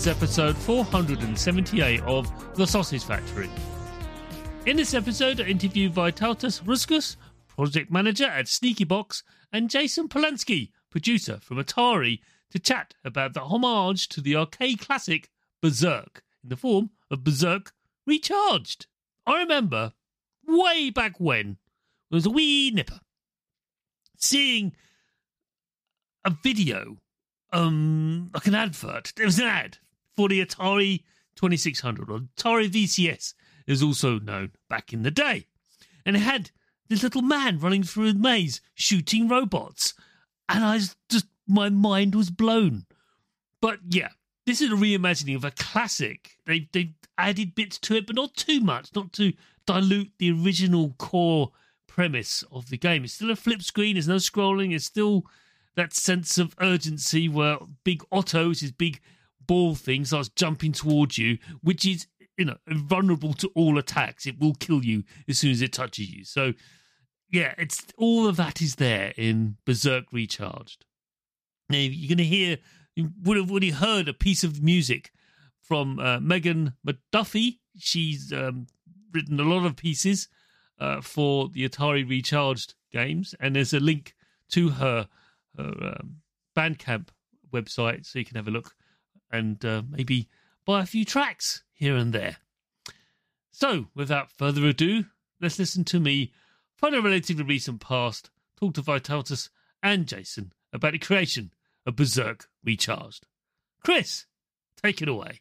Is episode 478 of The Sausage Factory. In this episode, I interview Vytautas Ruzgus, project manager at Sneakybox, and Jason Polansky, producer from Atari, to chat about the homage to the arcade classic Berzerk in the form of Berzerk Recharged. I remember way back when, I was a wee nipper, seeing a video um like an advert. There was an ad for the Atari 2600 or Atari VCS, is also known back in the day, and it had this little man running through a maze shooting robots, and I just my mind was blown. But yeah, this is a reimagining of a classic. They they added bits to it, but not too much, not to dilute the original core premise of the game. It's still a flip screen. There's no scrolling. It's still that sense of urgency where Big Otto, is big ball thing, starts jumping towards you, which is you know vulnerable to all attacks. It will kill you as soon as it touches you. So yeah, it's all of that is there in Berzerk Recharged. Now you're going to hear you would have already heard a piece of music from uh, Megan McDuffee. She's um, written a lot of pieces uh, for the Atari Recharged games, and there's a link to her her um, Bandcamp website so you can have a look and uh, maybe buy a few tracks here and there. So, without further ado, let's listen to me find a relatively recent past, talk to Vytautas and Jason about the creation of Berzerk Recharged. Chris, take it away.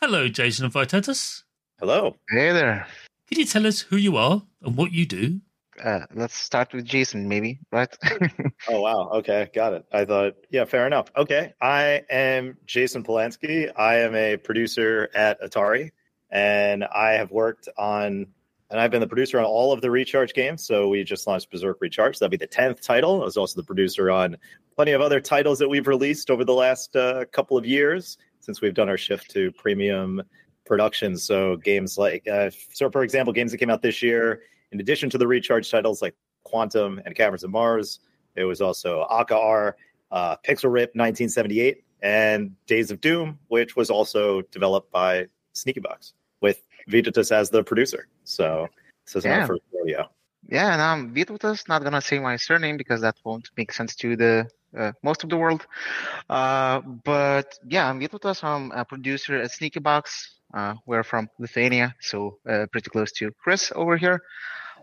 Hello, Jason and Vytautas. Hello. Hey there. Can you tell us who you are and what you do? Uh, let's start with Jason, maybe, right? Oh wow. Okay, got it. I thought, yeah, fair enough. Okay, I am Jason Polansky. I am a producer at Atari, and I have worked on, and I've been the producer on all of the Recharge games. So we just launched Berzerk Recharge. That'll be the tenth title. I was also the producer on plenty of other titles that we've released over the last uh, couple of years since we've done our shift to premium production. So games like, uh, so for example, games that came out this year, in addition to the Recharge titles like Quantum and Caverns of Mars, there was also Akka Arrh, uh, Pixel Rip 1978, and Days of Doom, which was also developed by Sneakybox with Vytautas as the producer. So this is Yeah. my first rodeo. yeah, and I'm Vytautas, not gonna say my surname because that won't make sense to the uh, most of the world. Uh, but yeah, I'm Vytautas. I'm a producer at Sneakybox. Uh, we're from Lithuania, so uh, pretty close to Chris over here.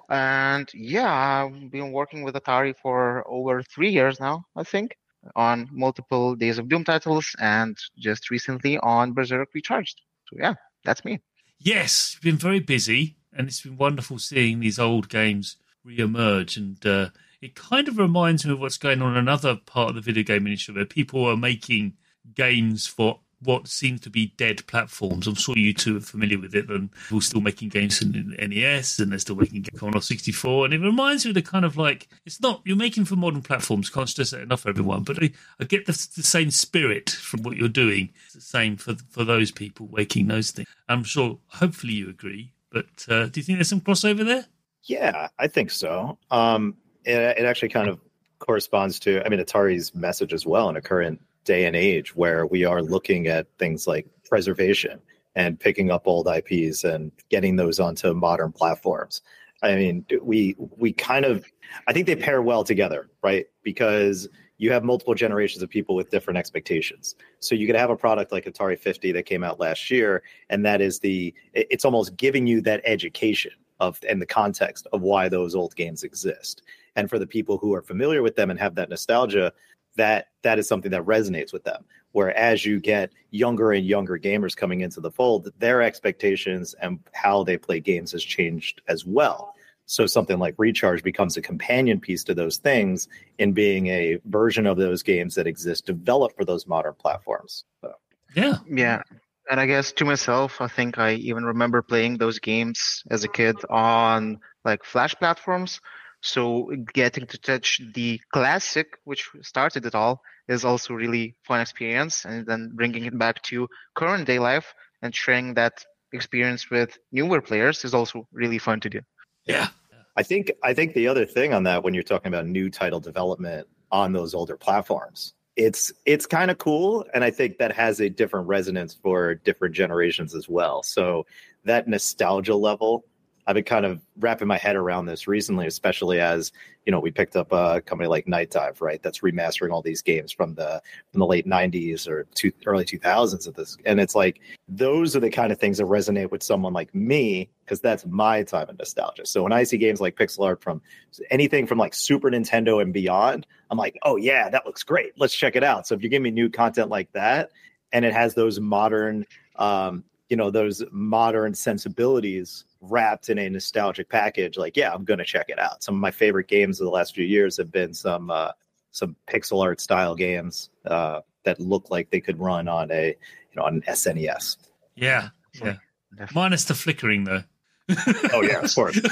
And yeah, I've been working with Atari for over three years now, I think, on multiple Days of Doom titles and just recently on Berzerk Recharged. So yeah, that's me. Yes, been very busy, and it's been wonderful seeing these old games re-emerge. And uh, it kind of reminds me of what's going on in another part of the video game industry, where people are making games for what seems to be dead platforms. I'm sure you two are familiar with it, and we're still making games in NES, and they're still making Commodore 64. And it reminds me of the kind of like it's not you're making for modern platforms. Can't stress that enough everyone, but I, I get the, the same spirit from what you're doing. It's the same for for those people making those things. I'm sure, hopefully, you agree. But uh, do you think there's some crossover there? Yeah, I think so. Um, it, it actually kind of corresponds to, I mean, Atari's message as well in a current day and age where we are looking at things like preservation and picking up old IPs and getting those onto modern platforms. I mean, we we kind of I think they pair well together, right? Because you have multiple generations of people with different expectations. So you could have a product like Atari 50 that came out last year, and that is the it's almost giving you that education of and the context of why those old games exist. And for the people who are familiar with them and have that nostalgia, that that is something that resonates with them. Whereas you get younger and younger gamers coming into the fold, their expectations and how they play games has changed as well. So something like Recharge becomes a companion piece to those things in being a version of those games that exist developed for those modern platforms. So. Yeah. Yeah. And I guess to myself, I think I even remember playing those games as a kid on like flash platforms. So getting to touch the classic, which started it all, is also really fun experience. And then bringing it back to current day life and sharing that experience with newer players is also really fun to do. Yeah. I think I think the other thing on that when you're talking about new title development on those older platforms, it's it's kind of cool and I think that has a different resonance for different generations as well. So that nostalgia level I've been kind of wrapping my head around this recently, especially as you know we picked up a company like Nightdive, right? That's remastering all these games from the from the late '90s or two, early 2000s of this, and it's like those are the kind of things that resonate with someone like me because that's my time of nostalgia. So when I see games like pixel art from anything from like Super Nintendo and beyond, I'm like, oh yeah, that looks great. Let's check it out. So if you give me new content like that, and it has those modern um, you know those modern sensibilities wrapped in a nostalgic package like yeah i'm gonna check it out. Some of my favorite games of the last few years have been some uh, some pixel art style games uh, that look like they could run on a you know on an snes yeah yeah. Minus the flickering though. Oh yeah of course.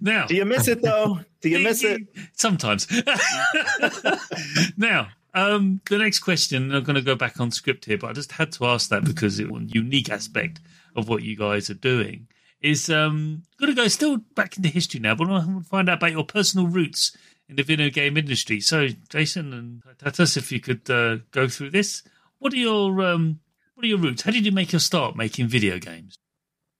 Now. Do you miss it though? Do you miss it? sometimes. Now um, the next question, I'm going to go back on script here, but I just had to ask that because it's one unique aspect of what you guys are doing. Is um, to go still back into history now, but I want to find out about your personal roots in the video game industry. So, Jason and Tatas, if you could uh, go through this, what are your um, what are your roots? How did you make your start making video games?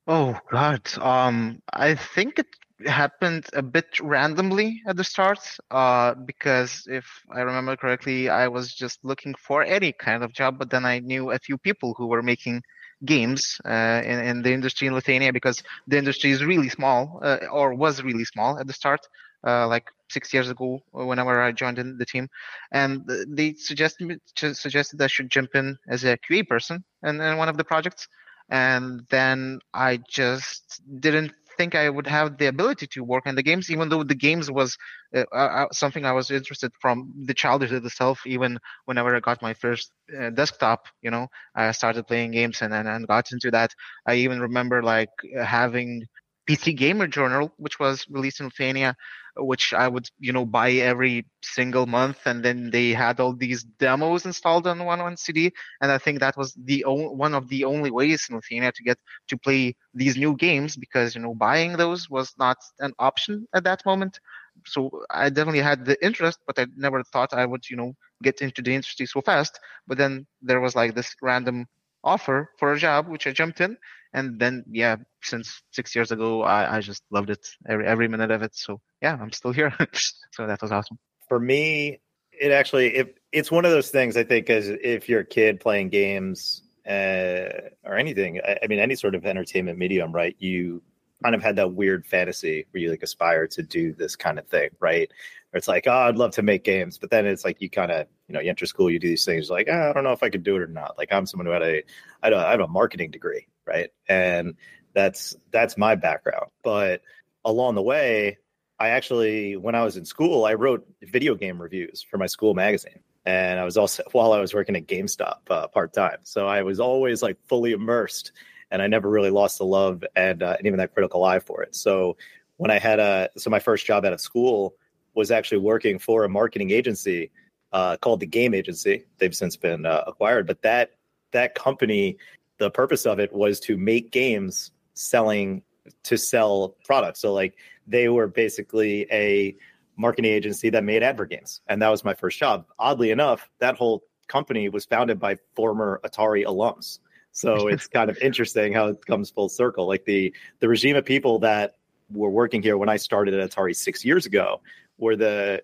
Oh God, um, I think it happened a bit randomly at the start uh, because if I remember correctly, I was just looking for any kind of job, but then I knew a few people who were making games uh, in, in, the industry in Lithuania because the industry is really small uh, or was really small at the start, uh, like six years ago whenever I joined in the team. And they suggested, suggested that I should jump in as a QA person in, in one of the projects and then I just didn't think I would have the ability to work in the games, even though the games was uh, uh, uh, something I was interested from the childhood itself. Even whenever I got my first uh, desktop, you know, I started playing games and, and and got into that. I even remember like having PC Gamer Journal, which was released in Lithuania, which I would, you know, buy every single month. And then they had all these demos installed on one on CD. And I think that was the o- one of the only ways in Lithuania to get to play these new games because, you know, buying those was not an option at that moment. So I definitely had the interest, but I never thought I would, you know, get into the industry so fast. But then there was like this random offer for a job, which I jumped in. And then yeah since six years ago i, I just loved it every every minute of it. So yeah i'm still here. So that was awesome. For me it actually if it's one of those things i think as if you're a kid playing games uh, or anything I, I mean any sort of entertainment medium right? You kind of had that weird fantasy where you like aspire to do this kind of thing right it's like, oh, I'd love to make games, but then it's like you kind of, you know, you enter school, you do these things, like, oh, I don't know if I could do it or not. Like I'm someone who had a, I, don't, I have a marketing degree, right, and that's that's my background. But along the way, I actually, when I was in school, I wrote video game reviews for my school magazine, and I was also while I was working at GameStop uh, part time, so I was always like fully immersed, and I never really lost the love and, uh, and even that critical eye for it. So when I had a, so my first job out of school was actually working for a marketing agency uh, called the Game Agency. They've since been uh, acquired, but that that company, the purpose of it was to make games selling to sell products. So like they were basically a marketing agency that made advert games, and that was my first job. Oddly enough, that whole company was founded by former Atari alums. So it's kind of interesting how it comes full circle. Like the the regime of people that were working here when I started at Atari six years ago were the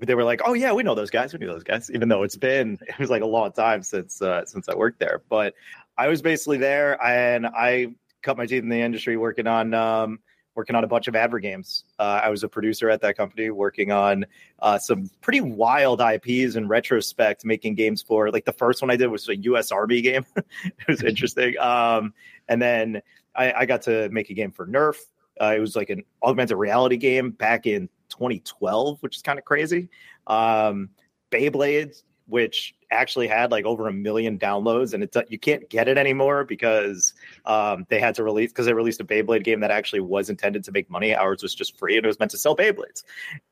they were like, "Oh yeah, we know those guys. We knew those guys." Even though it's been it was like a long time since uh, since I worked there, but I was basically there, and I cut my teeth in the industry working on um, working on a bunch of advert games. Uh, I was a producer at that company, working on uh, some pretty wild IPs in retrospect, making games for like the first one I did was a U.S. Army game. it was interesting, um, and then I, I, got to make a game for Nerf. Uh, it was like an augmented reality game back in 2012, which is kind of crazy. Um, Beyblades, which actually had like over a million downloads, and it's you can't get it anymore because um, they had to release because they released a Beyblade game that actually was intended to make money. Ours was just free, and it was meant to sell Beyblades.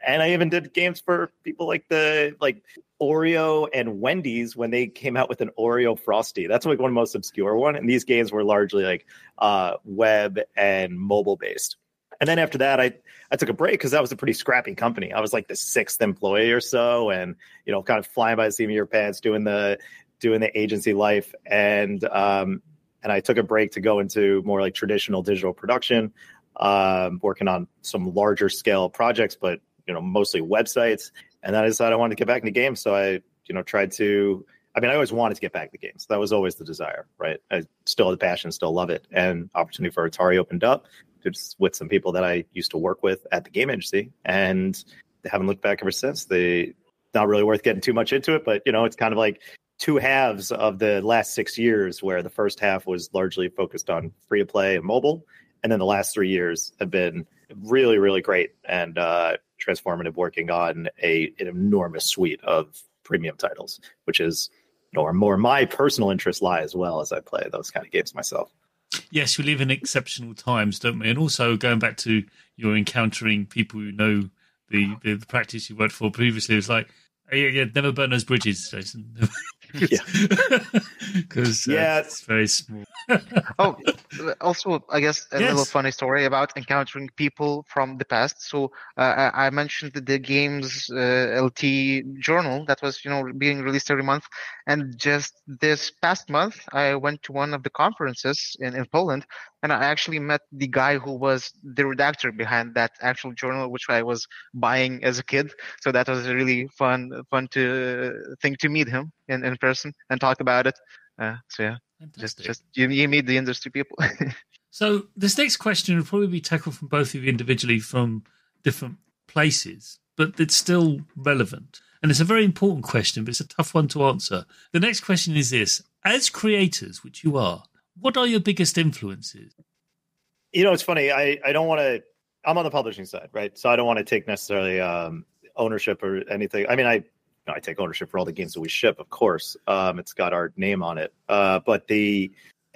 And I even did games for people like the like Oreo and Wendy's when they came out with an Oreo Frosty. That's like one of the most obscure one, and these games were largely like uh, web and mobile based. And then after that, I I took a break because that was a pretty scrappy company. I was like the sixth employee or so, and you know, kind of flying by the seat of your pants, doing the doing the agency life, and um, and I took a break to go into more like traditional digital production, um, working on some larger scale projects, but you know, mostly websites. And then I decided I wanted to get back into games, so I you know tried to. I mean, I always wanted to get back to games. That was always the desire, right? I still have the passion, still love it, and opportunity for Atari opened up with some people that I used to work with at the game agency, and they haven't looked back ever since. They not really worth getting too much into it, but you know, it's kind of like two halves of the last six years, where the first half was largely focused on free to play and mobile, and then the last three years have been really, really great and uh, transformative, working on a an enormous suite of premium titles, which is you know, more my personal interests lie as well as I play those kind of games myself yes, we live in exceptional times, don't we? And also going back to your encountering people who know the, the, the practice you worked for previously, it's like, yeah, yeah, never burn those bridges, Jason. yeah, because uh, yeah, it's very small. oh, also, I guess a yes. little funny story about encountering people from the past. So uh, I mentioned the games uh, LT journal that was, you know, being released every month, and just this past month, I went to one of the conferences in, in Poland, and I actually met the guy who was the redactor behind that actual journal, which I was buying as a kid. So that was a really fun, fun to think to meet him in, in person and talk about it. Uh, so yeah, Fantastic. just just you, you meet the industry people. so this next question will probably be tackled from both of you individually from different places, but it's still relevant. And it's a very important question, but it's a tough one to answer. The next question is this As creators, which you are, what are your biggest influences? You know, it's funny. I, I don't want to, I'm on the publishing side, right? So I don't want to take necessarily um, ownership or anything. I mean, I I take ownership for all the games that we ship, of course. Um, it's got our name on it. Uh, but the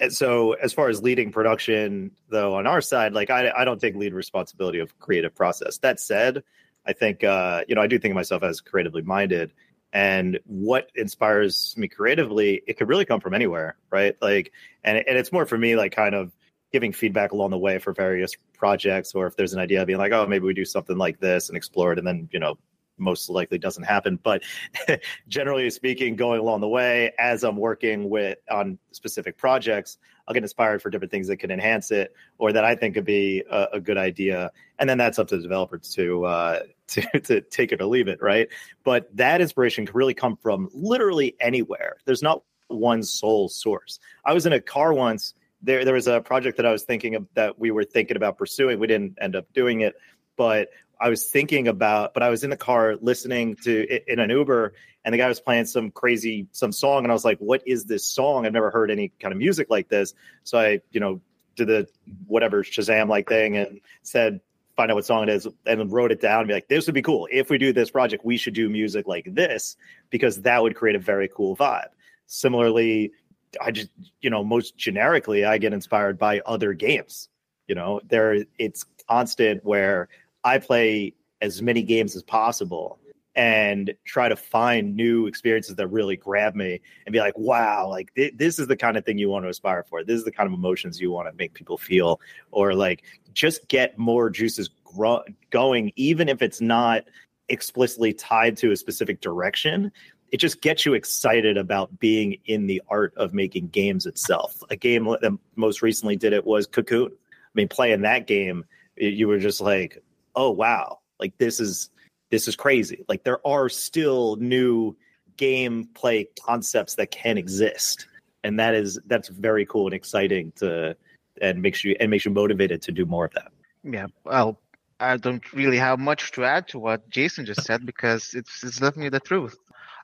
so as far as leading production, though, on our side, like I, I don't take lead responsibility of creative process. That said, I think uh, you know I do think of myself as creatively minded, and what inspires me creatively, it could really come from anywhere, right? Like, and and it's more for me like kind of giving feedback along the way for various projects, or if there's an idea, being like, oh, maybe we do something like this and explore it, and then you know most likely doesn't happen. But generally speaking, going along the way, as I'm working with on specific projects, I'll get inspired for different things that can enhance it or that I think could be a, a good idea. And then that's up to the developer to, uh, to, to take it or leave it. Right. But that inspiration can really come from literally anywhere. There's not one sole source. I was in a car once. There, there was a project that I was thinking of that we were thinking about pursuing. We didn't end up doing it, but I was thinking about, but I was in the car listening to in an Uber, and the guy was playing some crazy some song, and I was like, "What is this song? I've never heard any kind of music like this." So I, you know, did the whatever Shazam like thing and said, "Find out what song it is," and wrote it down. And be like, "This would be cool if we do this project. We should do music like this because that would create a very cool vibe." Similarly, I just, you know, most generically, I get inspired by other games. You know, there it's constant where I play as many games as possible. and try to find new experiences that really grab me and be like, wow, like th- this is the kind of thing you want to aspire for. This is the kind of emotions you want to make people feel, or like just get more juices gro- going, even if it's not explicitly tied to a specific direction. It just gets you excited about being in the art of making games itself. A game that most recently did it was Cocoon. I mean, playing that game, you were just like, oh, wow, like this is this is crazy. Like there are still new gameplay concepts that can exist, and that is that's very cool and exciting to and makes you and makes you motivated to do more of that. Yeah, well, I don't really have much to add to what Jason just said because it's it's definitely the truth.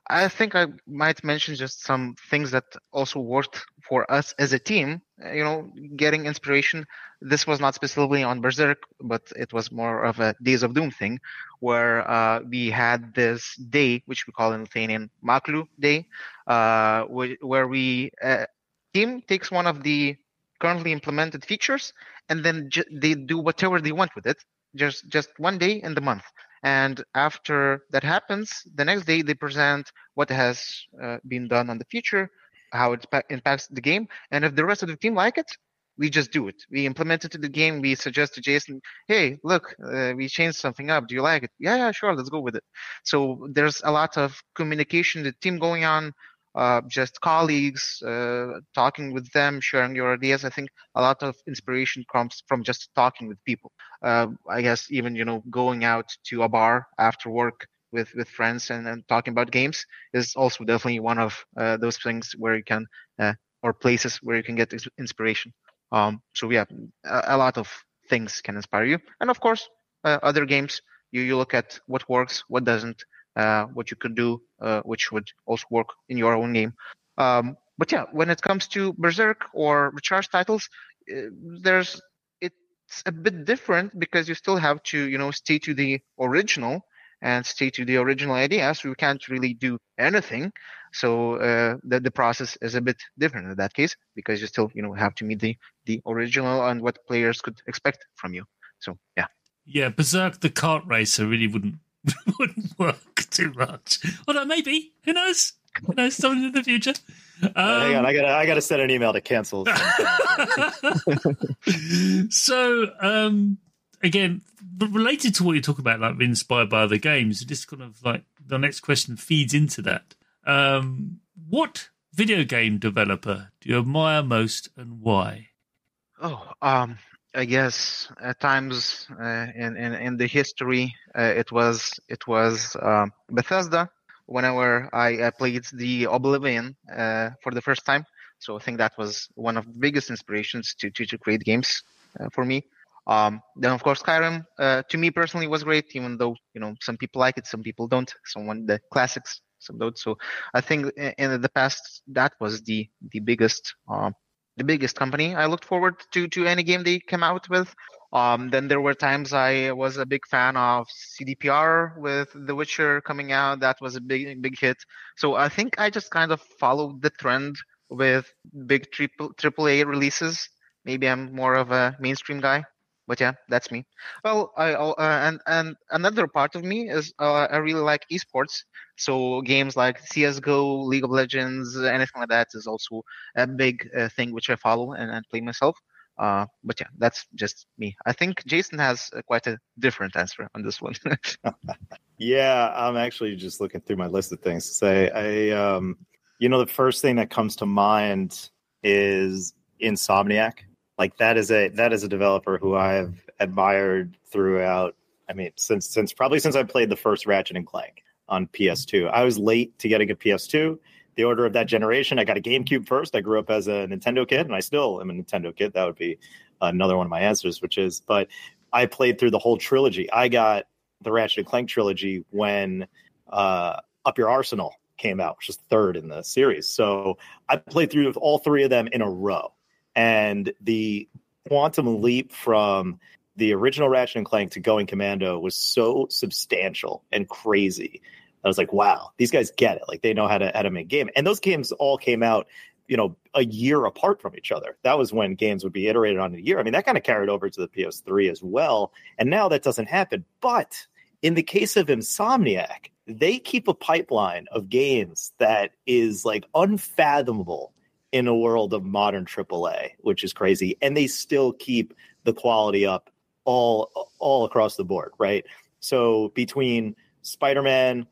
I think I might mention just some things that also worked for us as a team. You know, getting inspiration. This was not specifically on Berzerk, but it was more of a Days of Doom thing, where uh, we had this day, which we call in Lithuanian Maklu Day, uh, where we uh, team takes one of the currently implemented features and then ju- they do whatever they want with it. Just just one day in the month. And after that happens, the next day they present what has uh, been done on the future, how it impacts the game, and if the rest of the team like it, we just do it. We implement it to the game. We suggest to Jason, "Hey, look, uh, we changed something up. Do you like it? Yeah, yeah, sure. Let's go with it." So there's a lot of communication, the team going on, uh, just colleagues, uh, talking with them, sharing your ideas. I think a lot of inspiration comes from just talking with people. Uh, I guess even you know going out to a bar after work with with friends and, and talking about games is also definitely one of uh, those things where you can uh, or places where you can get inspiration. Um, so yeah, a, a, lot of things can inspire you, and of course other games. You you look at what works, what doesn't, uh, what you could do, uh, which would also work in your own game. Um, but yeah, when it comes to Berzerk or Recharge titles, uh, there's it's a bit different because you still have to you know stay to the original and stay to the original idea. So you can't really do anything. So uh, the the process is a bit different in that case because you still you know have to meet the the original and what players could expect from you. So yeah. Yeah, Berzerk the kart racer really wouldn't wouldn't work too much. Although maybe, who knows? Who knows? Something in the future. Um, uh, hang on, I gotta I gotta send an email to cancel. so um, again, related to what you talk about, like being inspired by other games, this kind of like the next question feeds into that. Um, what video game developer do you admire most and why? Oh, um, I guess at times uh, in, in in the history uh, it was it was um, Bethesda. Whenever I, I played the Oblivion uh, for the first time, so I think that was one of the biggest inspirations to to, to create games uh, for me. Um, then of course Skyrim uh, to me personally was great, even though you know some people like it, some people don't. Some want the classics, some don't. So I think in the past that was the the biggest um, the biggest company. I looked forward to to any game they came out with. Um, then there were times I was a big fan of CDPR with The Witcher coming out. That was a big big hit. So I think I just kind of followed the trend with big triple triple A releases. Maybe I'm more of a mainstream guy but yeah, that's me. Well, I uh, and and another part of me is uh, I really like esports. So games like CS:GO, League of Legends, anything like that is also a big uh, thing which I follow and, and play myself. Uh, but yeah, that's just me. I think Jason has quite a different answer on this one. yeah, I'm actually just looking through my list of things to say. I, um, you know, the first thing that comes to mind is Insomniac like that is a that is a developer who I've admired throughout. I mean, since since probably since I played the first Ratchet and Clank on PS2. I was late to getting a PS2. The order of that generation, I got a GameCube first. I grew up as a Nintendo kid, and I still am a Nintendo kid. That would be another one of my answers, which is, but I played through the whole trilogy. I got the Ratchet and Clank trilogy when uh, Up Your Arsenal came out, which is third in the series. So I played through all three of them in a row and the quantum leap from the original Ratchet and Clank to Going Commando was so substantial and crazy. I was like, wow, these guys get it. Like they know how to how to make game. And those games all came out, you know, a year apart from each other. That was when games would be iterated on a year. I mean, that kind of carried over to the PS3 as well. And now that doesn't happen. But in the case of Insomniac, they keep a pipeline of games that is like unfathomable in a world of modern AAA, which is crazy. And they still keep the quality up all all across the board, right? So between Spider-Man,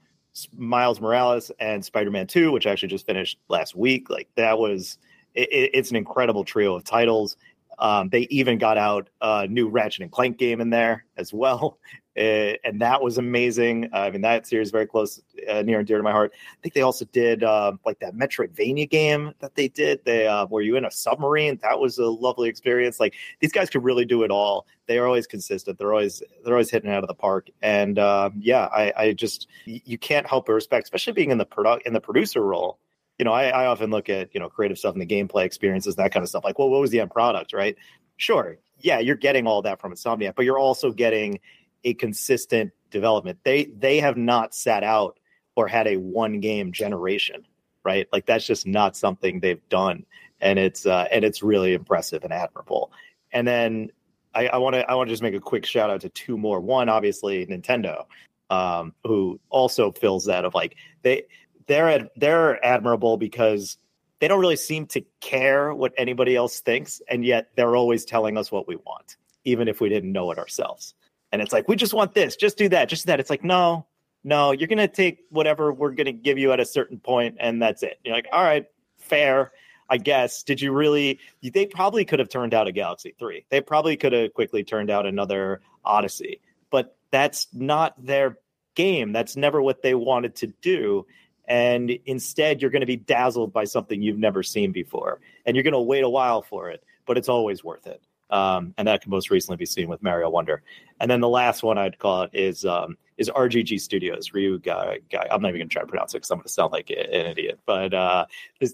Miles Morales, and Spider-Man 2, which I actually just finished last week, like that was it, it's an incredible trio of titles. Um, they even got out a new Ratchet and Clank game in there as well, uh, and that was amazing. Uh, I mean, that series very close, uh, near and dear to my heart. I think they also did uh, like that Metroidvania game that they did. They uh, were you in a submarine? That was a lovely experience. Like these guys could really do it all. They are always consistent. They're always they're always hitting out of the park. And um, yeah, I, I just you can't help but respect, especially being in the product in the producer role you know, I, I, often look at, you know, creative stuff and the gameplay experiences, that kind of stuff. Like, well, what was the end product, right? Sure. Yeah, you're getting all that from Insomniac, but you're also getting a consistent development. They they have not sat out or had a one game generation, right? Like that's just not something they've done, and it's uh, and it's really impressive and admirable. And then I want to I want to just make a quick shout out to two more. One, obviously, Nintendo, um, who also fills that of like they they're they're admirable because they don't really seem to care what anybody else thinks, and yet they're always telling us what we want, even if we didn't know it ourselves. And it's like we just want this just do that just that. It's like no no you're gonna take whatever we're gonna give you at a certain point and that's it. You're like all right fair i guess. Did you really they probably could have turned out a galaxy 3 they probably could have quickly turned out another odyssey. But that's not their game. That's never what they wanted to do and instead you're going to be dazzled by something you've never seen before and you're going to wait a while for it but it's always worth it um, and that can most recently be seen with Mario Wonder. And then the last one I'd call it is um, is RGG Studios. Ryu guy, guy I'm not even going to try to pronounce it because I'm going to sound like an idiot. But uh,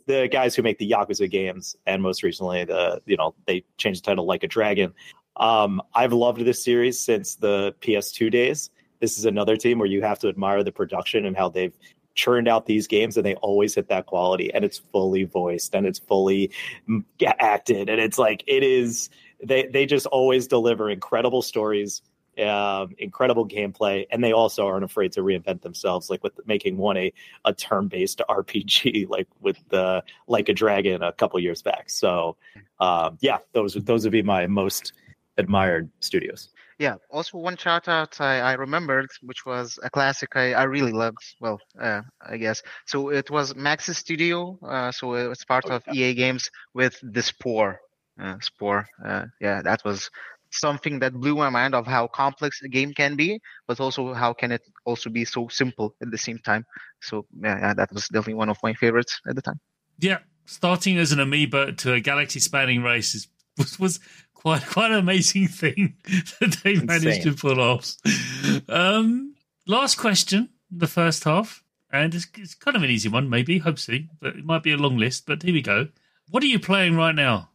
the guys who make the Yakuza games, and most recently the you know they changed the title Like a Dragon. Um, I've loved this series since the PS2 days. This is another team where you have to admire the production and how they've churned out these games and they always hit that quality and it's fully voiced and it's fully mm, acted and it's like it is they they just always deliver incredible stories um, incredible gameplay, and they also aren't afraid to reinvent themselves, like with making one a, a turn based RPG, like with the like a dragon a couple years back. So, um, yeah, those those would be my most admired studios. Yeah. Also, one shout out I, I remembered, which was a classic I, I really loved. Well, uh, I guess so. It was Maxis Studio. Uh, so it's part oh, of yeah. EA Games with the Spore uh, Spore. Uh, yeah, that was something that blew my mind of how complex a game can be, but also how can it also be so simple at the same time. So yeah, yeah that was definitely one of my favorites at the time. Yeah, starting as an amoeba to a galaxy-spanning race is, was, was quite quite an amazing thing that they Insane. managed to pull off. Um, last question, the first half, and it's, it's kind of an easy one, maybe, hopefully, but it might be a long list. But here we go. What are you playing right now?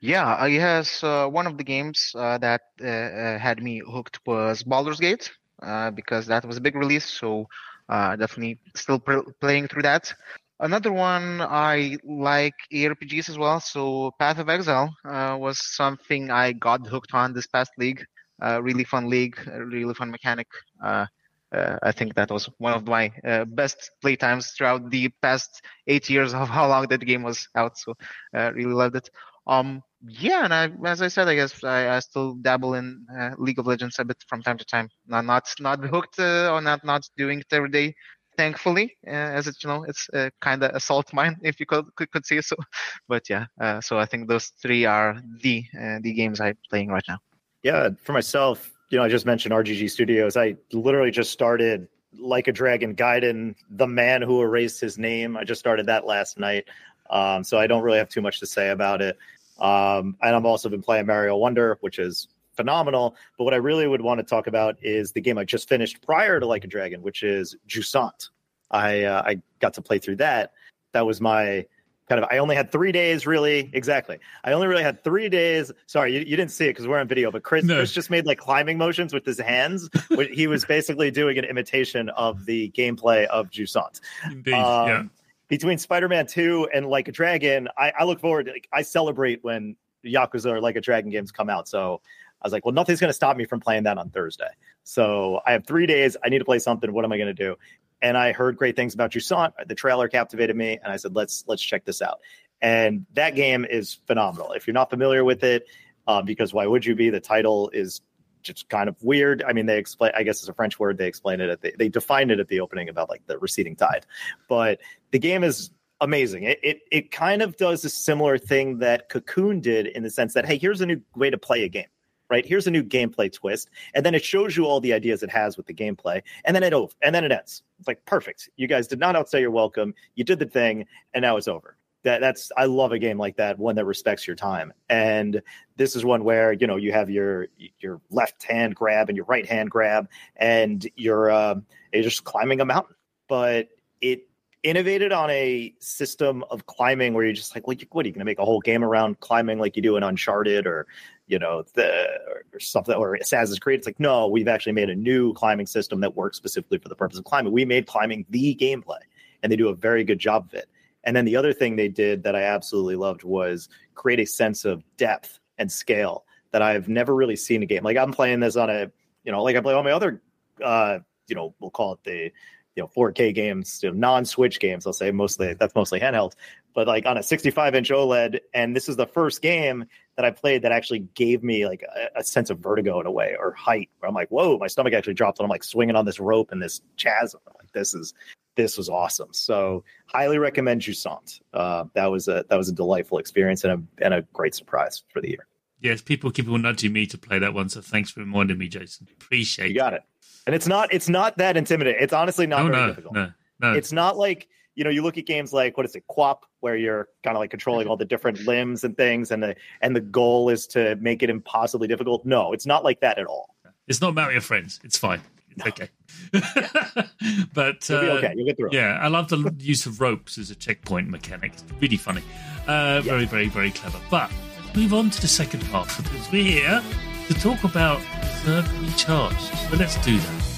Yeah, I guess uh, one of the games uh, that uh, uh had me hooked was Baldur's Gate uh, because that was a big release. So uh, definitely still pr- playing through that. Another one I like ARPGs as well. So Path of Exile was something I got hooked on this past league. really fun league, really fun mechanic. I think that was one of my best playtimes throughout the past eight years of how long that game was out. So really loved it. Um, yeah, and I, as I said, I guess I, I still dabble in uh, League of Legends a bit from time to time. Not not not hooked uh, or not not doing it every day. Thankfully, uh, as it you know, it's uh, kind of a salt mine if you could could, could say so. But yeah, uh, so I think those three are the the games I'm playing right now. Yeah, for myself, you know, I just mentioned RGG Studios. I literally just started like a Dragon Gaiden, the man who erased his name. I just started that last night. Um, so I don't really have too much to say about it. Um, and I've also been playing Mario Wonder, which is phenomenal. But what I really would want to talk about is the game I just finished prior to Like a Dragon, which is Jusant. I uh, I got to play through that. That was my kind of. I only had three days, really. Exactly. I only really had three days. Sorry, you, you didn't see it because we're on video. But Chris, no. Chris just made like climbing motions with his hands. he was basically doing an imitation of the gameplay of Jusant. Indeed. Um, yeah between Spider-Man 2 and Like a Dragon, I, I look forward to like I celebrate when Yakuza or Like a Dragon games come out. So I was like, well, nothing's gonna stop me from playing that on Thursday. So I have three days. I need to play something. What am I going to do? And I heard great things about Jusant. The trailer captivated me, and I said, "Let's let's check this out." And that game is phenomenal. If you're not familiar with it, uh, because why would you be? The title is just kind of weird. I mean, they explain. I guess it's a French word. They explain it at the, they define it at the opening about like the receding tide, but the game is amazing. It, it it kind of does a similar thing that Cocoon did in the sense that hey, here's a new way to play a game. Right here's a new gameplay twist, and then it shows you all the ideas it has with the gameplay, and then it over, and then it ends. It's like perfect. You guys did not outstay your welcome. You did the thing, and now it's over that that's I love a game like that, one that respects your time. And this is one where you know you have your your left hand grab and your right hand grab, and you're uh, you're just climbing a mountain. But it innovated on a system of climbing where you're just like, well, what are you going to make a whole game around climbing like you do in Uncharted or you know the or something or Assassin's Creed? It's like no, we've actually made a new climbing system that works specifically for the purpose of climbing. We made climbing the gameplay, and they do a very good job of it. And then the other thing they did that I absolutely loved was create a sense of depth and scale that I've never really seen a game. Like I'm playing this on a, you know, like I play all my other, uh, you know, we'll call it the, you know, 4K games, you know, non-Switch games. I'll say mostly that's mostly handheld, but like on a 65 inch OLED. And this is the first game that I played that actually gave me like a, a sense of vertigo in a way or height. Where I'm like, whoa, my stomach actually dropped, and I'm like swinging on this rope in this chasm. Like this is this was awesome. So highly recommend Jusant. Uh, that was a that was a delightful experience and a and a great surprise for the year. Yes, people keep on nudging me to play that one, so thanks for reminding me, Jason. Appreciate you got it. And it's not it's not that intimidating. It's honestly not no, very no, difficult. No, no. It's not like you know you look at games like what is it QWOP where you're kind of like controlling all the different limbs and things and the and the goal is to make it impossibly difficult. No, it's not like that at all. It's not Mario Friends. It's fine. It's okay. but uh, okay. You'll get through. Yeah, I love the use of ropes as a checkpoint mechanic. It's really funny. Uh, Very, very, very clever. But move on to the second half because we're here to talk about Berzerk Recharged. So let's do that.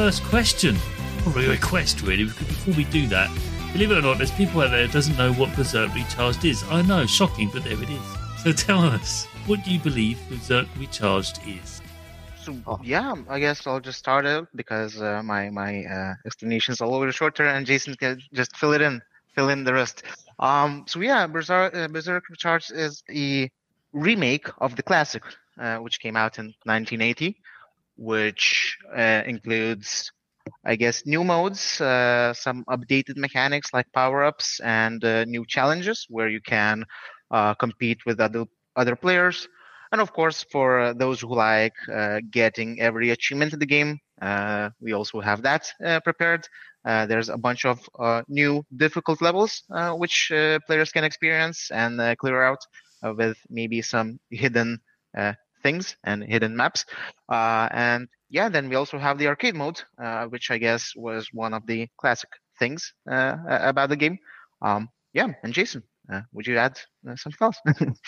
First question, or a request really, before we do that, believe it or not, there's people out there that doesn't know what Berzerk Recharged is. I know, shocking, but there it is. So tell us, what do you believe Berzerk Recharged is? So yeah, I guess I'll just start out because uh, my my uh, explanation's a little bit shorter, and Jason can just fill it in, fill in the rest. Um, so yeah, Berzerk, uh, Berzerk Recharged is a remake of the classic, uh, which came out in 1980, which uh, includes, I guess, new modes, uh, some updated mechanics like power-ups, and uh, new challenges where you can uh, compete with other other players. And of course, for those who like uh, getting every achievement in the game, uh, we also have that prepared. There's a bunch of new difficult levels which players can experience and clear out with maybe some hidden things and hidden maps. Uh, and yeah, then we also have the arcade mode, uh, which I guess was one of the classic things uh, about the game. Um, yeah, and Jason, uh, would you add uh, something else?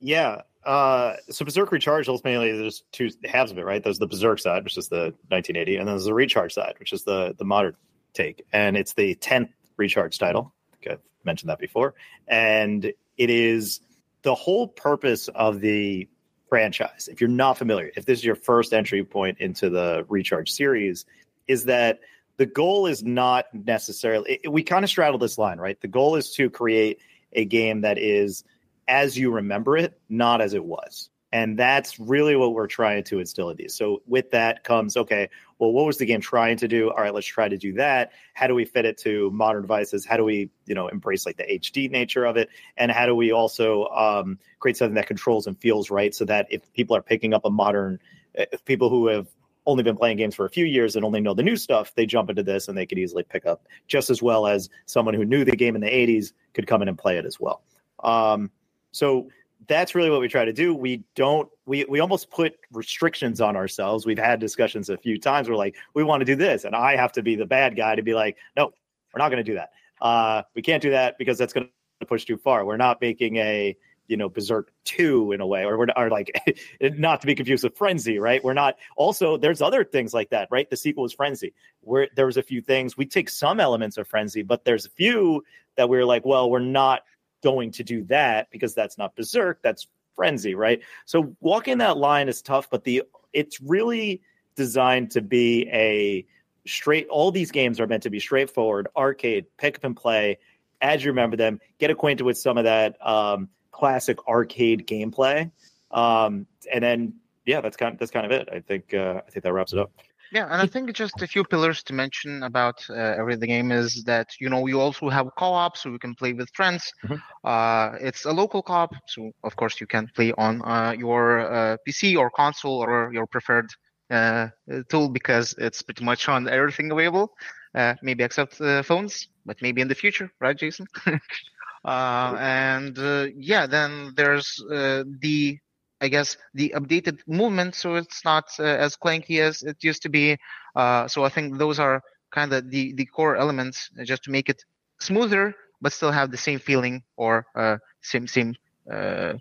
Yeah. Uh, so Berzerk Recharge ultimately there's two halves of it, right? There's the Berzerk side, which is the 1980, and then there's the Recharge side, which is the the modern take, and it's the 10th Recharge title. I think I've mentioned that before, and it is the whole purpose of the franchise. If you're not familiar, if this is your first entry point into the Recharge series, is that the goal is not necessarily it, we kind of straddle this line, right? The goal is to create a game that is as you remember it, not as it was. And that's really what we're trying to instill in these. So with that comes, okay, well, what was the game trying to do? All right, let's try to do that. How do we fit it to modern devices? How do we, you know, embrace like the HD nature of it? And how do we also um, create something that controls and feels right so that if people are picking up a modern, if people who have only been playing games for a few years and only know the new stuff, they jump into this and they could easily pick up just as well as someone who knew the game in the 80s could come in and play it as well. Um, so that's really what we try to do. We don't we we almost put restrictions on ourselves. We've had discussions a few times. We're like, we want to do this, and I have to be the bad guy to be like, no, we're not going to do that. Uh, we can't do that because that's going to push too far. We're not making a you know Berzerk 2 in a way or we're are like not to be confused with frenzy right we're not also there's other things like that right the sequel is frenzy where there was a few things we take some elements of frenzy but there's a few that we we're like well we're not going to do that because that's not Berzerk that's frenzy right? So walking that line is tough but the it's really designed to be a straight all these games are meant to be straightforward arcade pick up and play as you remember them get acquainted with some of that um, classic arcade gameplay. Um, and then yeah that's kind of, that's kind of it. I think uh, i think that wraps it up yeah, and I think just a few pillars to mention about uh, every the game is that you know you also have co-op, so you can play with friends. Mm-hmm. Uh, it's a local co-op, so of course you can play on uh, your uh, PC or console or your preferred uh, tool because it's pretty much on everything available, uh, maybe except phones, but maybe in the future, right, Jason? and yeah, then there's the I guess, the updated movement, so it's not uh, as clanky as it used to be. Uh, so I think those are kind of the, the core elements uh, just to make it smoother, but still have the same feeling or uh, same same uh,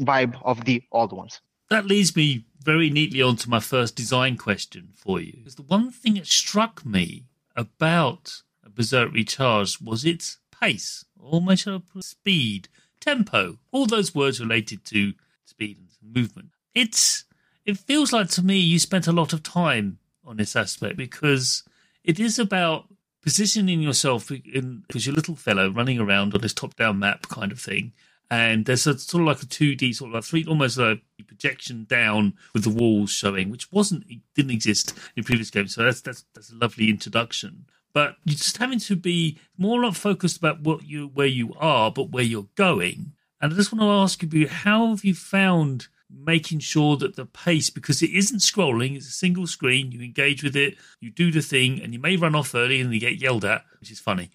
vibe of the old ones. That leads me very neatly on to my first design question for you. Because the one thing that struck me about Berzerk Recharge was its pace, almost speed, tempo, all those words related to speed and movement. It's it feels like to me you spent a lot of time on this aspect because it is about positioning yourself in as your little fellow running around on this top down map kind of thing. And there's a sort of like a 2D, sort of like three, almost a projection down with the walls showing, which wasn't didn't exist in previous games. So that's that's that's a lovely introduction. But you're just having to be more not focused about what you where you are, but where you're going. And I just want to ask you, how have you found making sure that the pace, because it isn't scrolling, it's a single screen, you engage with it, you do the thing, and you may run off early and you get yelled at, which is funny.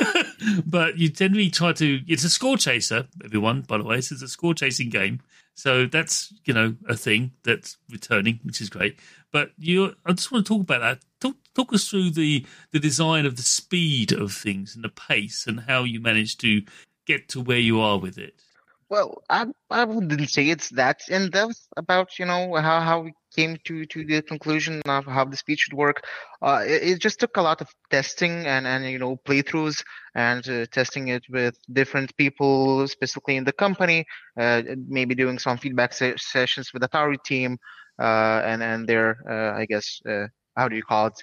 but you generally try to, it's a score chaser, everyone, by the way, so it's a score chasing game. So that's, you know, a thing that's returning, which is great. But you, I just want to talk about that. Talk, talk us through the, the design of the speed of things and the pace and how you manage to get to where you are with it. Well, I I wouldn't say it's that in depth about you know how how we came to to the conclusion of how the speech should work. Uh, it, it, just took a lot of testing and and you know playthroughs and uh, testing it with different people, specifically in the company. Uh, maybe doing some feedback se- sessions with the Atari team, uh, and and their uh, I guess uh, how do you call it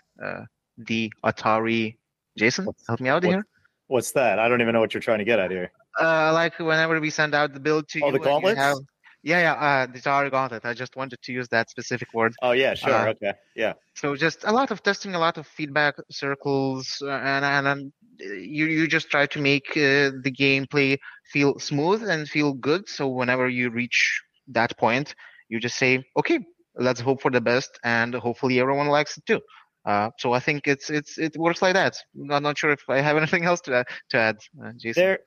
the Atari. Jason, help me out here. What's that? I don't even know what you're trying to get at here. Uh, like whenever we send out the build to oh, you, the gauntlets. Have, yeah, yeah, uh, the Atari gauntlet. I just wanted to use that specific word. Oh yeah, sure, uh, okay, yeah. So just a lot of testing, a lot of feedback circles, uh, and and, and you you just try to make uh, the gameplay feel smooth and feel good. So whenever you reach that point, you just say, okay, let's hope for the best, and hopefully everyone likes it too. Uh, so I think it's it's it works like that. I'm not sure if I have anything else to add, to add, uh, Jason. There,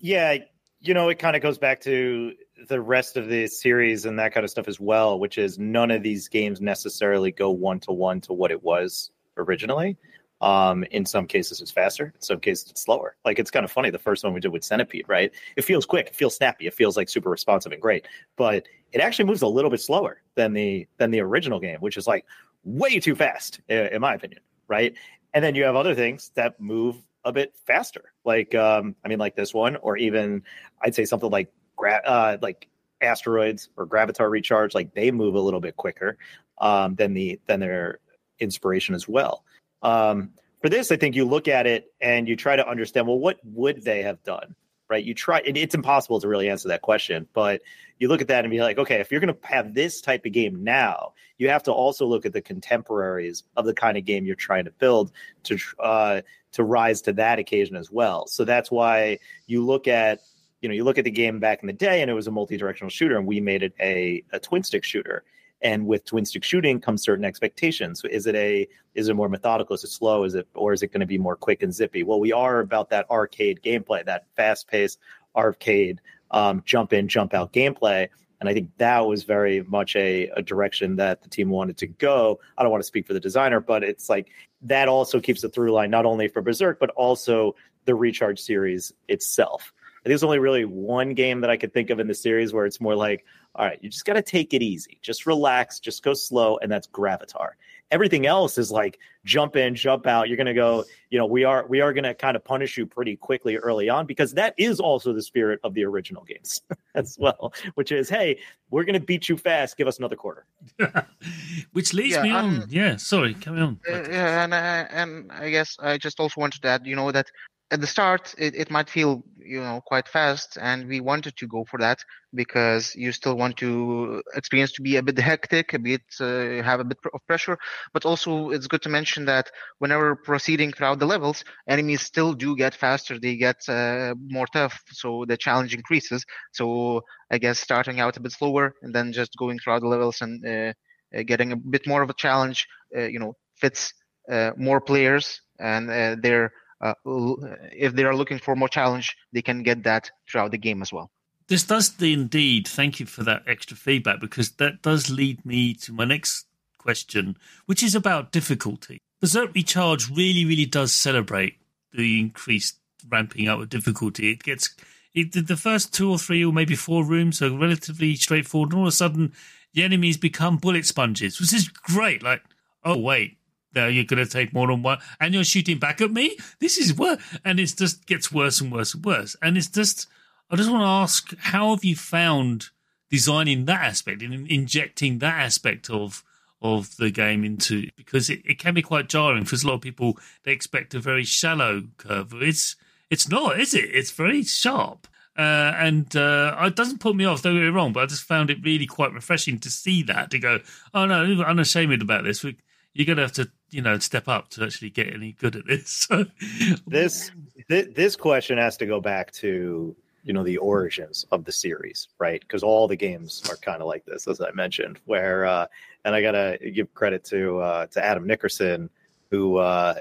yeah, you know, it kind of goes back to the rest of the series and that kind of stuff as well, which is none of these games necessarily go one to one to what it was originally. Um, in some cases, it's faster. In some cases, it's slower. Like it's kind of funny. The first one we did with Centipede, right? It feels quick. It feels snappy. It feels like super responsive and great. But it actually moves a little bit slower than the than the original game, which is like way too fast, in my opinion, right? And then you have other things that move a bit faster, like um, I mean, like this one, or even I'd say something like gra- uh, like asteroids or gravitar recharge. Like they move a little bit quicker um, than the than their inspiration as well. Um, for this, I think you look at it and you try to understand. Well, what would they have done? Right? You try. it's impossible to really answer that question, but you look at that and be like, okay, if you're going to have this type of game now, you have to also look at the contemporaries of the kind of game you're trying to build to uh, to rise to that occasion as well. So that's why you look at you know you look at the game back in the day and it was a multi-directional shooter and we made it a, a twin stick shooter and with twin stick shooting comes certain expectations. So is it a is it more methodical? Is it slow? Is it or is it going to be more quick and zippy? Well we are about that arcade gameplay that fast paced arcade um, jump in jump out gameplay. And i think that was very much a, a direction that the team wanted to go. I don't want to speak for the designer but it's like that also keeps the through line not only for Berzerk but also the recharge series itself I think there's only really one game that I could think of in the series where it's more like, all right, you just got to take it easy, just relax, just go slow, and that's Gravitar. Everything else is like jump in, jump out. You're going to go, you know, we are we are going to kind of punish you pretty quickly early on because that is also the spirit of the original games as well, which is, hey, we're going to beat you fast. Give us another quarter. which leads yeah, me on. yeah, sorry, carry on. Uh, yeah, and uh, and I guess I just also wanted to add, you know, that at the start it, it might feel you know quite fast and we wanted to go for that because you still want to experience to be a bit hectic a bit uh, have a bit of pressure. But also it's good to mention that whenever proceeding throughout the levels enemies still do get faster they get uh, more tough so the challenge increases. So i guess starting out a bit slower and then just going throughout the levels and uh, uh getting a bit more of a challenge uh, you know fits uh, more players and they're uh, if they are looking for more challenge, they can get that throughout the game as well. This does indeed. Thank you for that extra feedback because that does lead me to my next question, which is about difficulty. Berzerk Recharge really, really does celebrate the increased ramping up of difficulty. It gets it, the first two or three or maybe four rooms are relatively straightforward, and all of a sudden the enemies become bullet sponges, which is great. Like, oh wait, now you're going to take more than one, and you're shooting back at me. This is worse, and it just gets worse and worse and worse. And it's just, I just want to ask, how have you found designing that aspect and injecting that aspect of of the game into because it, it can be quite jarring for a lot of people. They expect a very shallow curve. It's it's not, is it? It's very sharp. Uh, and uh, it doesn't put me off. Don't get me wrong, but I just found it really quite refreshing to see that to go, oh no, I'm unashamed about this. We, you're going to have to you know step up to actually get any good at this. this this question has to go back to you know the origins of the series, right? Because all the games are kind of like this, as I mentioned. Where uh, and I gotta give credit to uh, to Adam Nickerson, who uh,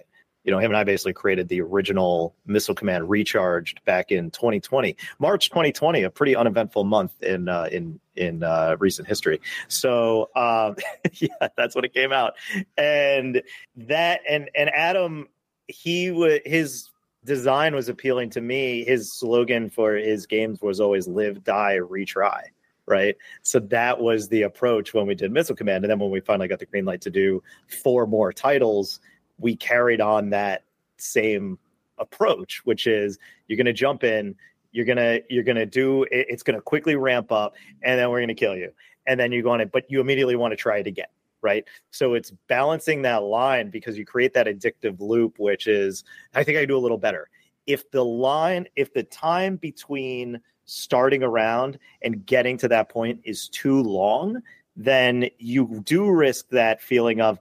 you know, him and I basically created the original Missile Command Recharged back in 2020, March 2020, a pretty uneventful month in uh, in in uh, recent history. So um, yeah, that's when it came out, and that and and Adam, he would his design was appealing to me. His slogan for his games was always "Live, Die, Retry." Right. So that was the approach when we did Missile Command. And then when we finally got the green light to do four more titles, we carried on that same approach, which is you're going to jump in, you're gonna you're gonna do it's going to quickly ramp up, and then we're going to kill you, and then you're going to, but you immediately want to try it again, right? So it's balancing that line because you create that addictive loop, which is I think I do a little better. If the line, if the time between starting around and getting to that point is too long, then you do risk that feeling of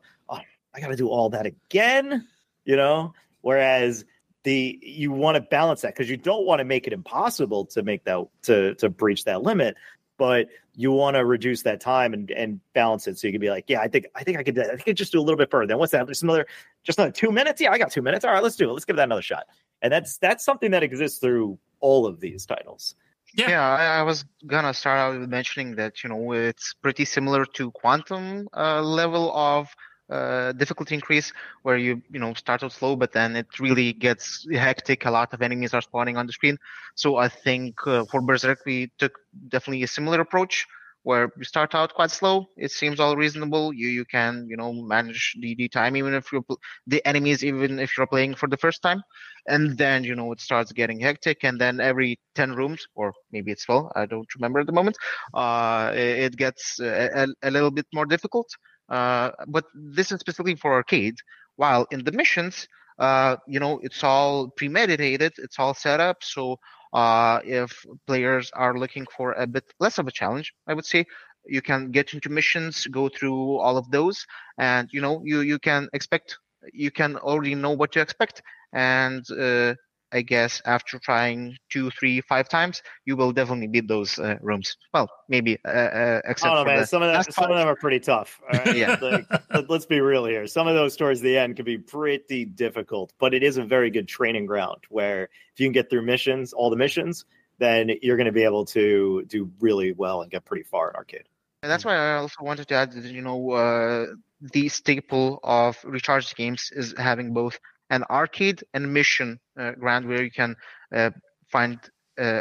I got to do all that again, you know? Whereas the you want to balance that because you don't want to make it impossible to make that to to breach that limit, but you want to reduce that time and and balance it so you can be like, yeah, I think I think I could I think I could just do a little bit further. Then what's that? Just another just another two minutes? Yeah, I got two minutes. All right, let's do it. Let's give that another shot. And that's that's something that exists through all of these titles. Yeah, yeah I, I, was gonna start out with mentioning that you know it's pretty similar to Quantum uh, level of uh, difficulty increase where you you know start out slow, but then it really gets hectic. A lot of enemies are spawning on the screen. So I think uh, for Berzerk we took definitely a similar approach where you start out quite slow. It seems all reasonable. You you can you know manage the, the time even if you're the enemies even if you're playing for the first time, and then you know it starts getting hectic, and then every ten rooms or maybe it's twelve. I don't remember at the moment. Uh, it, it gets a, a, little bit more difficult. Uh, but this is specifically for arcade. While in the missions, uh, you know, it's all premeditated. It's all set up. So uh, if players are looking for a bit less of a challenge, I would say you can get into missions, go through all of those, and you know you you can expect you can already know what to expect, and uh, I guess after trying two, three, five times, you will definitely beat those uh, rooms. Well, maybe uh, uh, except oh, for man. some of them, some of them are pretty tough. yeah, like, let's be real here. Some of those towards the end can be pretty difficult, but it is a very good training ground where if you can get through missions, all the missions, then you're going to be able to do really well and get pretty far in arcade. And that's why I also wanted to add, that you know, uh, the staple of recharged games is having both an arcade and mission uh, ground where you can uh, find uh,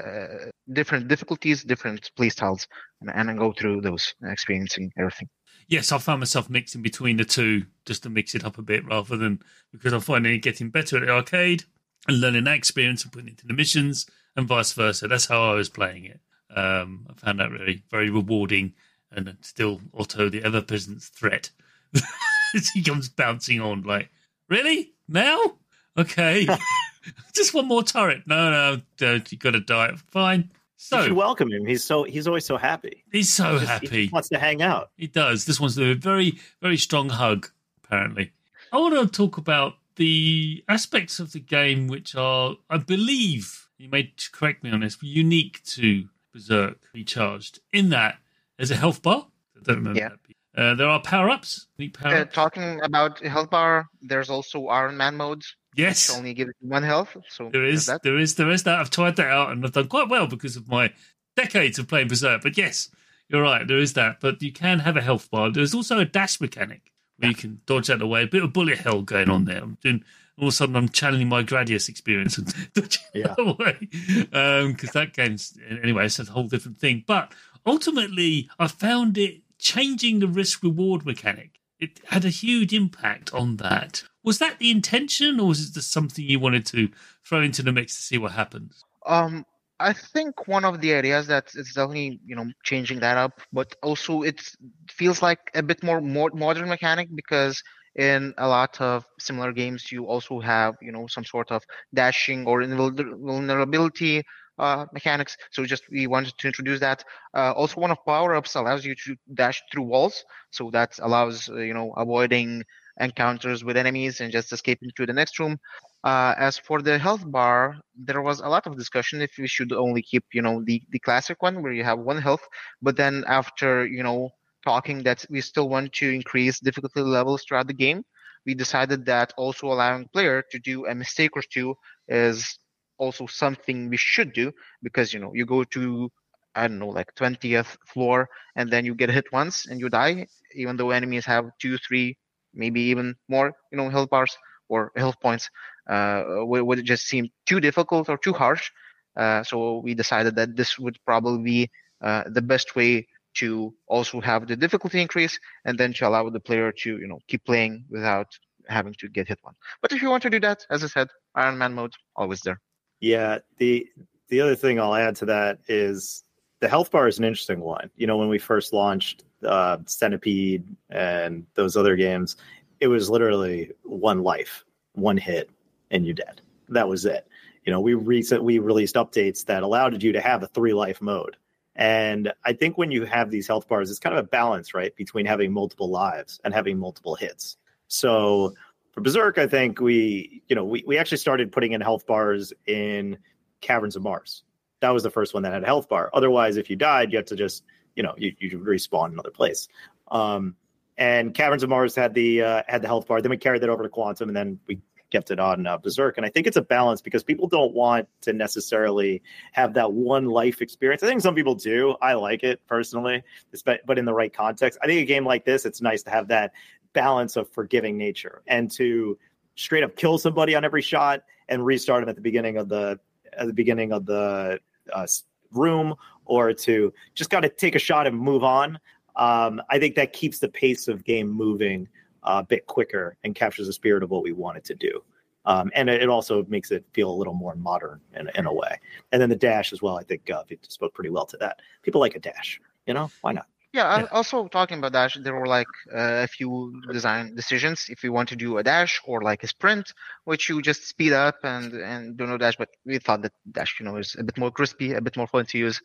different difficulties, different playstyles, and, and go through those, experiencing everything. Yes, I found myself mixing between the two just to mix it up a bit rather than because I'm it getting better at the arcade and learning that experience and putting it into the missions and vice versa. That's how I was playing it. Um, I found that really very rewarding and still Otto the ever present threat. he comes bouncing on like, really? Now? Okay. Just one more turret. No, no, don't. You got to die. Fine. So you should welcome him. He's so he's always so happy. He's so he's just, happy. He wants to hang out. He does. This one's a very very strong hug. Apparently, I want to talk about the aspects of the game which are, I believe, you may correct me on this, unique to Berzerk Recharged. In that, there's a health bar. I don't remember yeah. that. Uh, there are power ups. Power uh, talking about health bar, there's also Iron Man modes. Yes, only give one health. So there is, there is, there is that. I've tried that out and I've done quite well because of my decades of playing Berzerk. But yes, you're right, there is that. But you can have a health bar. There's also a dash mechanic where you can dodge out of the way. A bit of bullet hell going on there. I'm doing. All of a sudden, I'm channeling my Gradius experience and dodging yeah. away because um, that game's anyway. It's a whole different thing. But ultimately, I found it changing the risk reward mechanic. It had a huge impact on that. Was that the intention, or was it just something you wanted to throw into the mix to see what happens? Um, I think one of the areas that it's definitely you know changing that up, but also it feels like a bit more, more modern mechanic because in a lot of similar games you also have you know some sort of dashing or invulnerability uh, mechanics. So just we wanted to introduce that. Uh, also, one of power ups allows you to dash through walls, so that allows uh, you know avoiding encounters with enemies and just escaping to the next room. Uh, as for the health bar, there was a lot of discussion if we should only keep you know the the classic one where you have one health, but then after you know talking that we still want to increase difficulty levels throughout the game we decided that also allowing player to do a mistake or two is also something we should do because you know you go to I don't know like 20th floor and then you get hit once and you die even though enemies have two three maybe even more you know health bars or health points uh, would it just seem too difficult or too harsh. Uh, so we decided that this would probably be uh, the best way to also have the difficulty increase and then to allow the player to you know keep playing without having to get hit one. But if you want to do that as i said iron man mode always there yeah, the the other thing I'll add to that is the health bar is an interesting one. You know, when we first launched uh, Centipede and those other games, it was literally one life, one hit, and you're dead. That was it. You know, we recent we released updates that allowed you to have a three life mode. And I think when you have these health bars, it's kind of a balance, right, between having multiple lives and having multiple hits. So for Berzerk, I think we, you know, we, we actually started putting in health bars in Caverns of Mars. That was the first one that had a health bar. Otherwise, if you died, you had to just, you know, you, you respawn another place. Um, and Caverns of Mars had the uh, had the health bar. Then we carried that over to Quantum, and then we kept it on uh, Berzerk. And I think it's a balance because people don't want to necessarily have that one life experience. I think some people do. I like it personally, but in the right context. I think a game like this, it's nice to have that balance of forgiving nature and to straight up kill somebody on every shot and restart them at the beginning of the at the beginning of the uh, room or to just got to take a shot and move on. Um, I think that keeps the pace of game moving a bit quicker and captures the spirit of what we wanted to do. Um, and it also makes it feel a little more modern in, in a way. And then the dash as well. I think uh, spoke pretty well to that. People like a dash, you know, why not? Yeah, yeah. also talking about dash, there were like uh, a few design decisions. If you want to do a dash or like a sprint, which you just speed up and and do no dash, but we thought that dash, you know, is a bit more crispy, a bit more fun to use.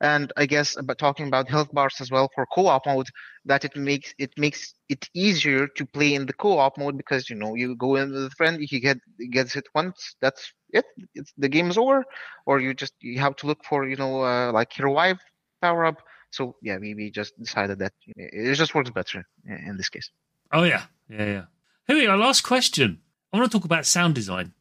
And I guess, but talking about health bars as well for co-op mode, that it makes it makes it easier to play in the co-op mode because you know you go in with a friend, he get gets it once, that's it, it's, the game is over, or you just you have to look for you know uh, like revive power up so yeah, we, we just decided that it just works better in this case. Oh yeah, yeah, yeah. Here we go. Last question. I want to talk about sound design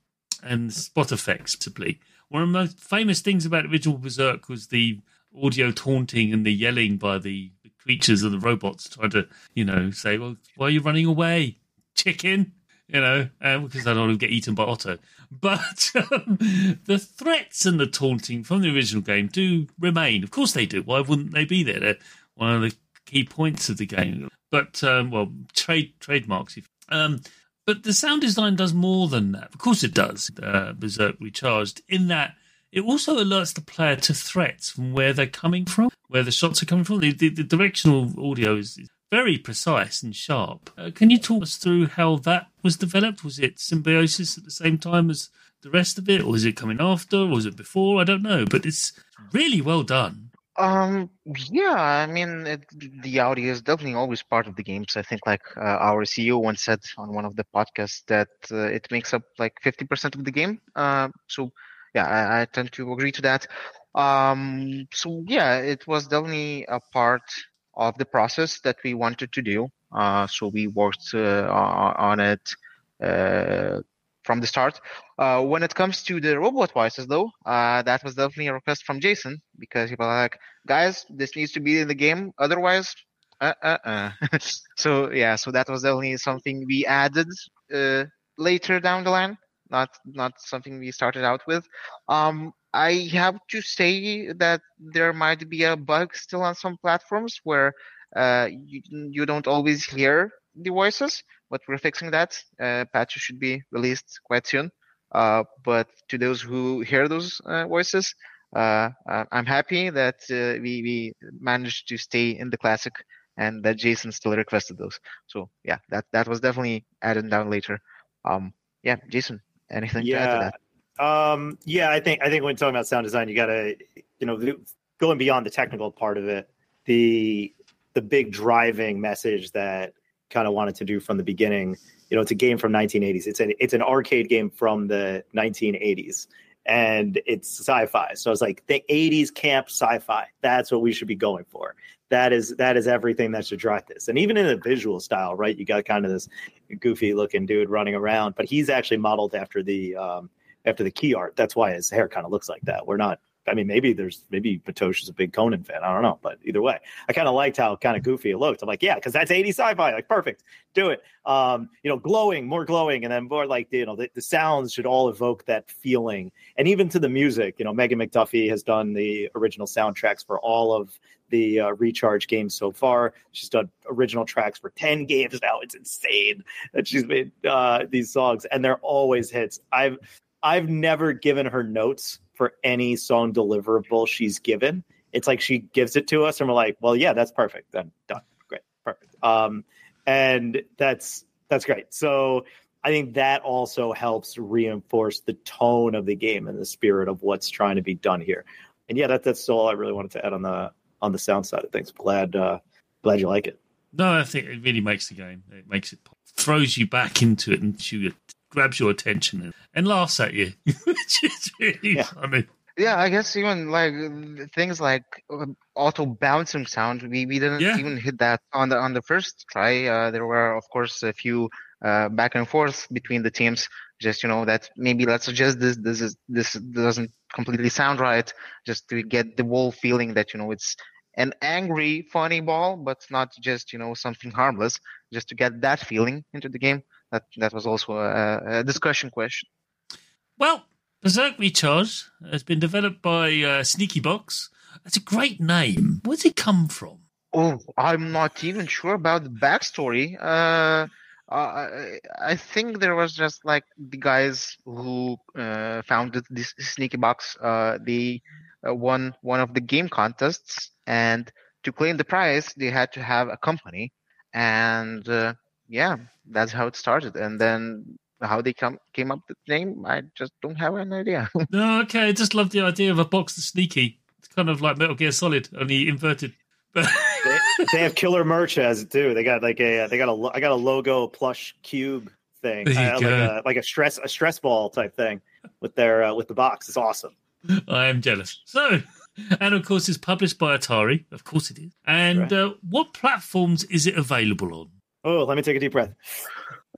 and spot effects. Simply, one of the most famous things about original Berzerk was the audio taunting and the yelling by the creatures and the robots trying to, you know, say, "Well, why are you running away, chicken?" You know, um, because I don't want to get eaten by Otto. But um, the threats and the taunting from the original game do remain. Of course they do. Why wouldn't they be there? They're one of the key points of the game. But um, well, trade trademarks. Um, but the sound design does more than that. Of course, it does. Uh, Berzerk Recharged in that it also alerts the player to threats from where they're coming from, where the shots are coming from. The, the, the directional audio is, is very precise and sharp. Uh, can you talk us through how that was developed? Was it symbiosis at the same time as the rest of it, or is it coming after, or was it before? I don't know, but it's really well done. Um, yeah, I mean, it, the audio is definitely always part of the games. I think, like uh, our CEO once said on one of the podcasts, that uh, it makes up like 50% of the game. Uh, so, yeah, I, I, tend to agree to that. Um, so, yeah, it was definitely a part of the process that we wanted to do. Uh, so we worked uh, on it uh, from the start. Uh, when it comes to the robot voices, though, uh, that was definitely a request from Jason because he was like, "Guys, this needs to be in the game, otherwise." Uh, so yeah, so that was definitely something we added later down the line, not not something we started out with. Um, I have to say that there might be a bug still on some platforms where uh, you, you don't always hear the voices, but we're fixing that. Uh, patches should be released quite soon. Uh, but to those who hear those uh, voices, uh, uh, I'm happy that we, we managed to stay in the classic and that Jason still requested those. So yeah, that, that was definitely added down later. Um, yeah, Jason, anything yeah. to add to that? Um, yeah, I think I think when talking about sound design, you got to, you know, going beyond the technical part of it, the the big driving message that kind of wanted to do from the beginning. You know, it's a game from 1980s. It's an it's an arcade game from the 1980s, and it's sci-fi. So it's like the 80s camp sci-fi. That's what we should be going for. That is that is everything that should drive this. And even in the visual style, right? You got kind of this goofy looking dude running around, but he's actually modeled after the um, after the key art. That's why his hair kind of looks like that. We're not. I mean, maybe there's maybe Matosh is a big Conan fan. I don't know, but either way, I kind of liked how kind of goofy it looked. I'm like, yeah, because that's 80 sci-fi. Like, perfect, do it. Um, you know, glowing, more glowing, and then more like you know, the, the sounds should all evoke that feeling, and even to the music. You know, Megan McDuffee has done the original soundtracks for all of the uh, recharge games so far. She's done original tracks for 10 games now. It's insane that she's made uh, these songs, and they're always hits. I've I've never given her notes for any song deliverable she's given. It's like she gives it to us and we're like, well, yeah, that's perfect. Then done. Great. Perfect. Um, and that's that's great. So I think that also helps reinforce the tone of the game and the spirit of what's trying to be done here. And yeah, that, that's all I really wanted to add on the on the sound side of things. Glad uh, glad you like it. No, I think it really makes the game. It makes it throws you back into it and you grabs your attention and, and laughs at you, which is really yeah. funny. Yeah, I guess even like things like uh, Otto bouncing sound, we, we didn't yeah. even hit that on the on the first try. Uh, there were of course a few uh, back and forth between the teams. Just you know that maybe let's suggest this this is this doesn't completely sound right. Just to get the whole feeling that you know it's an angry, funny ball, but not just you know something harmless. Just to get that feeling into the game. That that was also a, a discussion question. Well, Berzerk Recharge has been developed by uh, Sneakybox. It's a great name. Where's it come from? Oh, I'm not even sure about the backstory. Uh, I, I think there was just like the guys who uh, founded this Sneakybox. Uh, they uh, won one of the game contests, and to claim the prize, they had to have a company. And uh, yeah, that's how it started. And then how they come came up with the name, I just don't have an idea. no, okay. I just love the idea of a box of sneaky. It's kind of like Metal Gear Solid, only inverted. they, they, have killer merch as it too. They got like a they got a I got a logo plush cube thing, uh, like a like a stress a stress ball type thing with their uh, with the box. It's awesome. I am jealous. So, and of course, it's published by Atari. Of course, it is. And right. uh, what platforms is it available on? Oh, let me take a deep breath.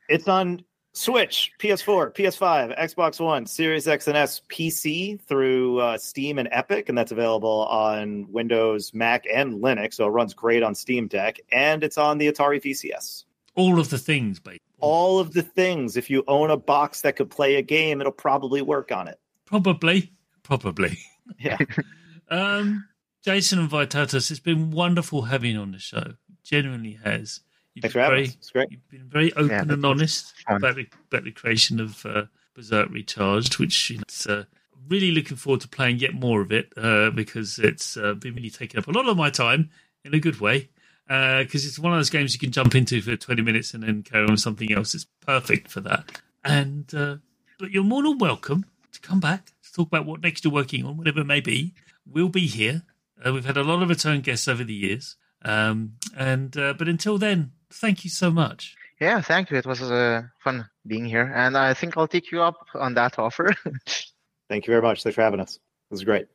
It's on Switch, PS4, PS5, Xbox One, Series X and S, PC through uh, Steam and Epic, and that's available on Windows, Mac, and Linux. So it runs great on Steam Deck, and it's on the Atari VCS. All of the things, basically. All of the things. If you own a box that could play a game, it'll probably work on it. Probably, probably. Yeah. um, Jason and Vytautas, it's been wonderful having you on the show. Genuinely has. Thanks for having very. It's great. You've been very open yeah, and honest about the, about the, creation of uh, Berzerk Recharged, which you know, it's uh, really looking forward to playing yet more of it uh, because it's uh, been really taking up a lot of my time in a good way. Because uh, it's one of those games you can jump into for 20 minutes and then carry on with something else. It's perfect for that. And uh, but you're more than welcome to come back to talk about what next you're working on, whatever it may be. We'll be here. we've had a lot of return guests over the years. Um, and but until then, thank you so much. Yeah, thank you. It was uh, fun being here, and I think I'll take you up on that offer. thank you very much. Thanks for having us. It was great.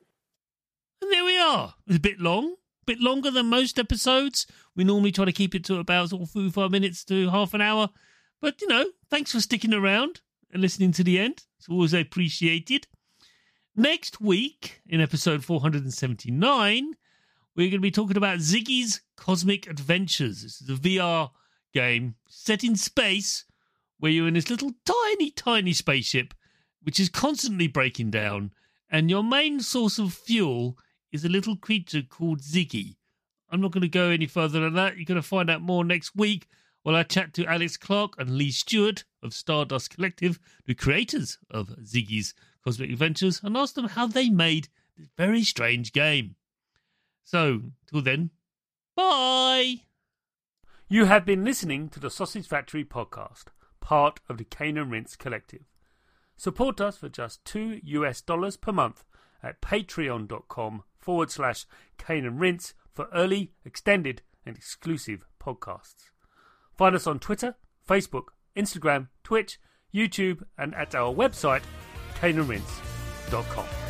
And there we are. It was a bit long, a bit longer than most episodes. We normally try to keep it to about sort of five minutes to half an hour. But, you know, thanks for sticking around and listening to the end. It's always appreciated. Next week, in episode 479, we're going to be talking about Ziggy's Cosmic Adventures. This is a VR game set in space where you're in this little tiny, tiny spaceship which is constantly breaking down, and your main source of fuel is a little creature called Ziggy. I'm not going to go any further than that. You're going to find out more next week while I chat to Alex Clark and Lee Stewart of Stardust Collective, the creators of Ziggy's Cosmic Adventures, and ask them how they made this very strange game. So, till then, bye! You have been listening to the Sausage Factory podcast, part of the Cane and Rinse Collective. Support us for just two US dollars per month at patreon.com forward slash Cane and Rinse for early, extended, and exclusive podcasts. Find us on Twitter, Facebook, Instagram, Twitch, YouTube, and at our website, caneandrinse.com.